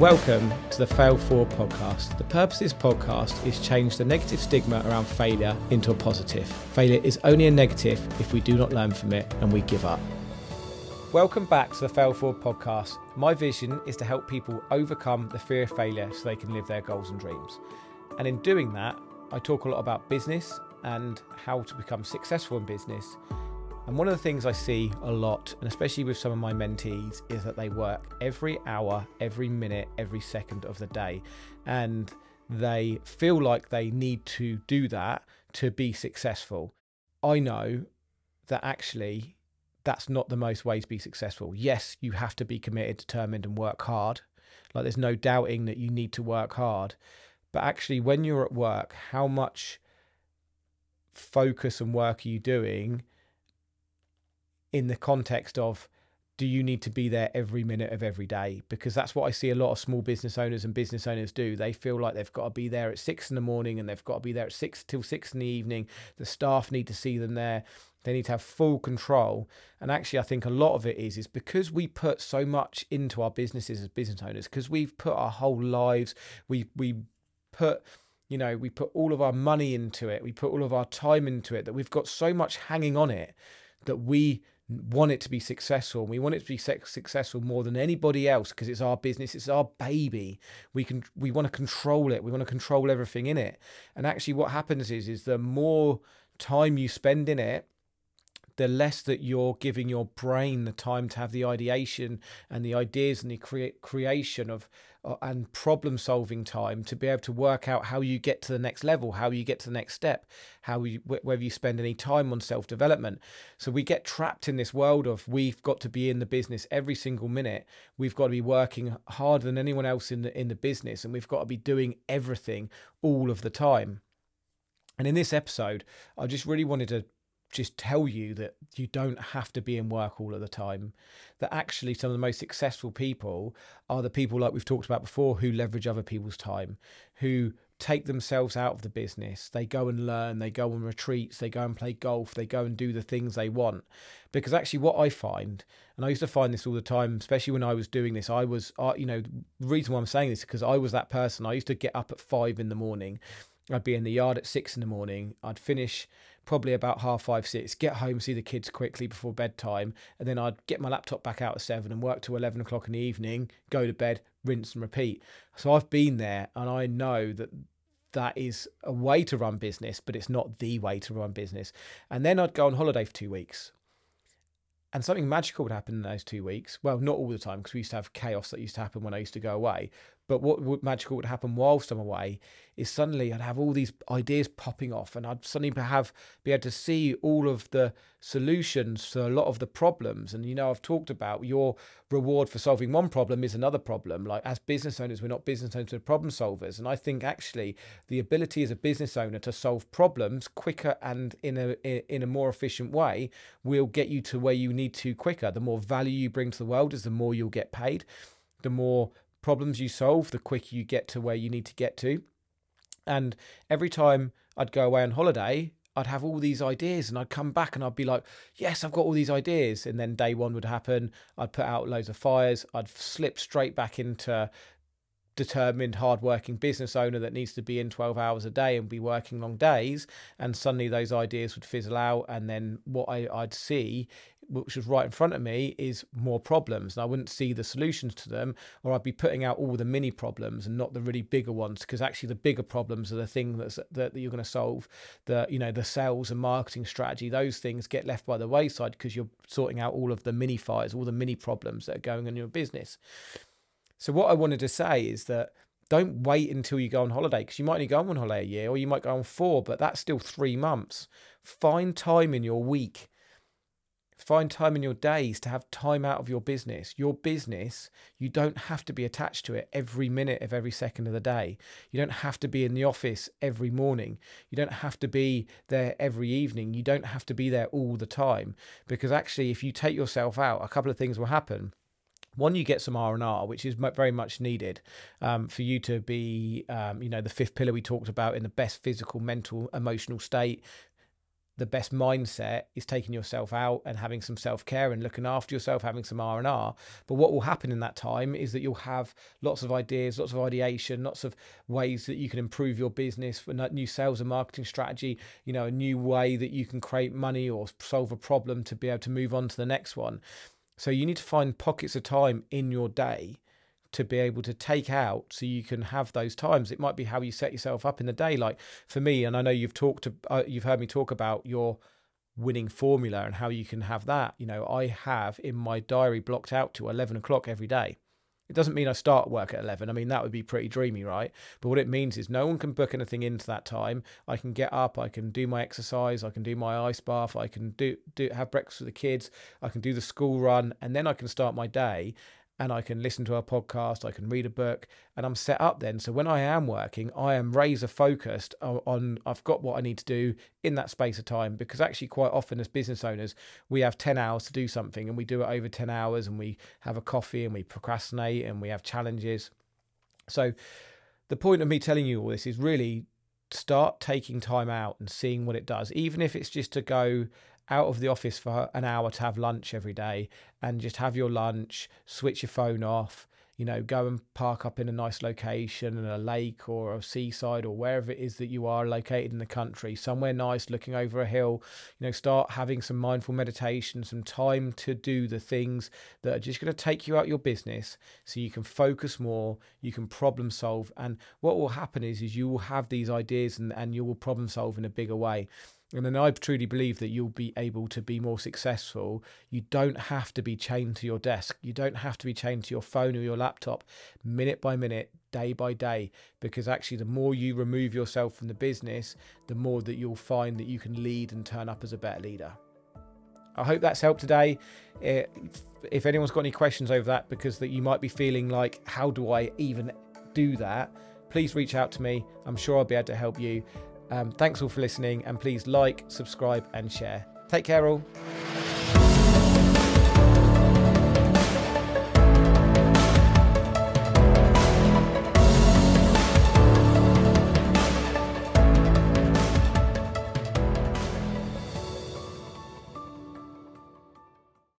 Welcome to the Fail Forward podcast. The purpose of this podcast is change the negative stigma around failure into a positive. Failure is only a negative if we do not learn from it and we give up. Welcome back to the Fail Forward podcast. My vision is to help people overcome the fear of failure so they can live their goals and dreams. And in doing that, I talk a lot about business and how to become successful in business and one of the things I see a lot, and especially with some of my mentees, is that they work every hour, every minute, every second of the day. And they feel like they need to do that to be successful. I know that actually that's not the most way to be successful. Yes, you have to be committed, determined, and work hard. Like there's no doubting that you need to work hard. But actually, when you're at work, how much focus and work are you doing in the context of do you need to be there every minute of every day? Because that's what I see a lot of small business owners and business owners do. They feel like they've got to be there at six in the morning and they've got to be there at six till six in the evening. The staff need to see them there. They need to have full control. And actually, I think a lot of it is is because we put so much into our businesses as business owners, because we've put our whole lives, we we put you know, we put all of our money into it, we put all of our time into it, that we've got so much hanging on it that we want it to be successful. We want it to be successful more than anybody else because it's our business, it's our baby. We can we want to control it. We want to control everything in it. And actually, what happens is is the more time you spend in it, the less that you're giving your brain the time to have the ideation and the ideas and the crea- creation of uh, and problem solving time to be able to work out how you get to the next level, how you get to the next step, how you whether you spend any time on self development. So we get trapped in this world of we've got to be in the business every single minute. We've got to be working harder than anyone else in the in the business, and we've got to be doing everything all of the time. And in this episode, I just really wanted to just tell you that you don't have to be in work all of the time. That actually, some of the most successful people are the people, like we've talked about before, who leverage other people's time, who take themselves out of the business. They go and learn, they go on retreats, they go and play golf, they go and do the things they want. Because actually, what I find, and I used to find this all the time, especially when I was doing this, I was, uh, you know, the reason why I'm saying this is because I was that person. I used to get up at five in the morning. I'd be in the yard at six in the morning. I'd finish probably about half five, six, get home, see the kids quickly before bedtime, and then I'd get my laptop back out at seven and work to 11 o'clock in the evening, go to bed, rinse and repeat. So I've been there and I know that that is a way to run business, but it's not the way to run business. And then I'd go on holiday for two weeks. And something magical would happen in those two weeks. Well, not all the time, because we used to have chaos that used to happen when I used to go away. But what would, magical would happen whilst I'm away is suddenly I'd have all these ideas popping off, and I'd suddenly have be able to see all of the solutions to a lot of the problems. And you know, I've talked about your reward for solving one problem is another problem. Like as business owners, we're not business owners, we're problem solvers. And I think actually the ability as a business owner to solve problems quicker and in a in a more efficient way will get you to where you need to quicker. The more value you bring to the world is the more you'll get paid. The more problems you solve, the quicker you get to where you need to get to. And every time I'd go away on holiday, I'd have all these ideas and I'd come back and I'd be like, yes, I've got all these ideas. And then day one would happen. I'd put out loads of fires. I'd slip straight back into determined, hardworking business owner that needs to be in 12 hours a day and be working long days. And suddenly those ideas would fizzle out. And then what I, would see which was right in front of me, is more problems. And I wouldn't see the solutions to them, or I'd be putting out all the mini problems and not the really bigger ones, because actually the bigger problems are the thing that's, that, that you're going to solve. The you know the sales and marketing strategy, those things get left by the wayside because you're sorting out all of the mini fires, all the mini problems that are going on in your business. So what I wanted to say is that don't wait until you go on holiday because you might only go on holiday a year or you might go on four, but that's still three months. Find time in your week Find time in your days to have time out of your business. Your business, you don't have to be attached to it every minute of every second of the day. You don't have to be in the office every morning. You don't have to be there every evening. You don't have to be there all the time. Because actually, if you take yourself out, a couple of things will happen one you get some r&r which is very much needed um, for you to be um, you know the fifth pillar we talked about in the best physical mental emotional state the best mindset is taking yourself out and having some self-care and looking after yourself having some r&r but what will happen in that time is that you'll have lots of ideas lots of ideation lots of ways that you can improve your business for new sales and marketing strategy you know a new way that you can create money or solve a problem to be able to move on to the next one. So you need to find pockets of time in your day to be able to take out so you can have those times. It might be how you set yourself up in the day. Like for me, and I know you've talked, to, uh, you've heard me talk about your winning formula and how you can have that. You know, I have in my diary blocked out to 11 o'clock every day. It doesn't mean I start work at 11. I mean, that would be pretty dreamy, right? But what it means is no one can book anything into that time. I can get up, I can do my exercise, I can do my ice bath, I can do, do have breakfast with the kids, I can do the school run, and then I can start my day and I can listen to a podcast, I can read a book, and I'm set up then. So when I am working, I am razor focused on, I've got what I need to do in that space of time because actually quite often as business owners, we have 10 hours to do something and we do it over 10 hours and we have a coffee and we procrastinate and we have challenges. So the point of me telling you all this is really start taking time out and seeing what it does, even if it's just to go out of the office for an hour to have lunch every day and just have your lunch, switch your phone off, you know, go and park up in a nice location in a lake or a seaside or wherever it is that you are located in the country, somewhere nice looking over a hill, you know, start having some mindful meditation, some time to do the things that are just going to take you out your business so you can focus more, you can problem solve. And what will happen is, is you will have these ideas and, and you will problem solve in a bigger way. And then I truly believe that you'll be able to be more successful. You don't have to be chained to your desk. You don't have to be chained to your phone or your laptop minute by minute, day by day, because actually, the more you remove yourself from the business, the more that you'll find that you can lead and turn up as a better leader. I hope that's helped today. Eh, if anyone's got any questions over that, because that you might be feeling like, how do I even do that? Please reach out to me. I'm sure I'll be able to help you. Um, thanks all for listening, and please like, subscribe, and share. Take care, all.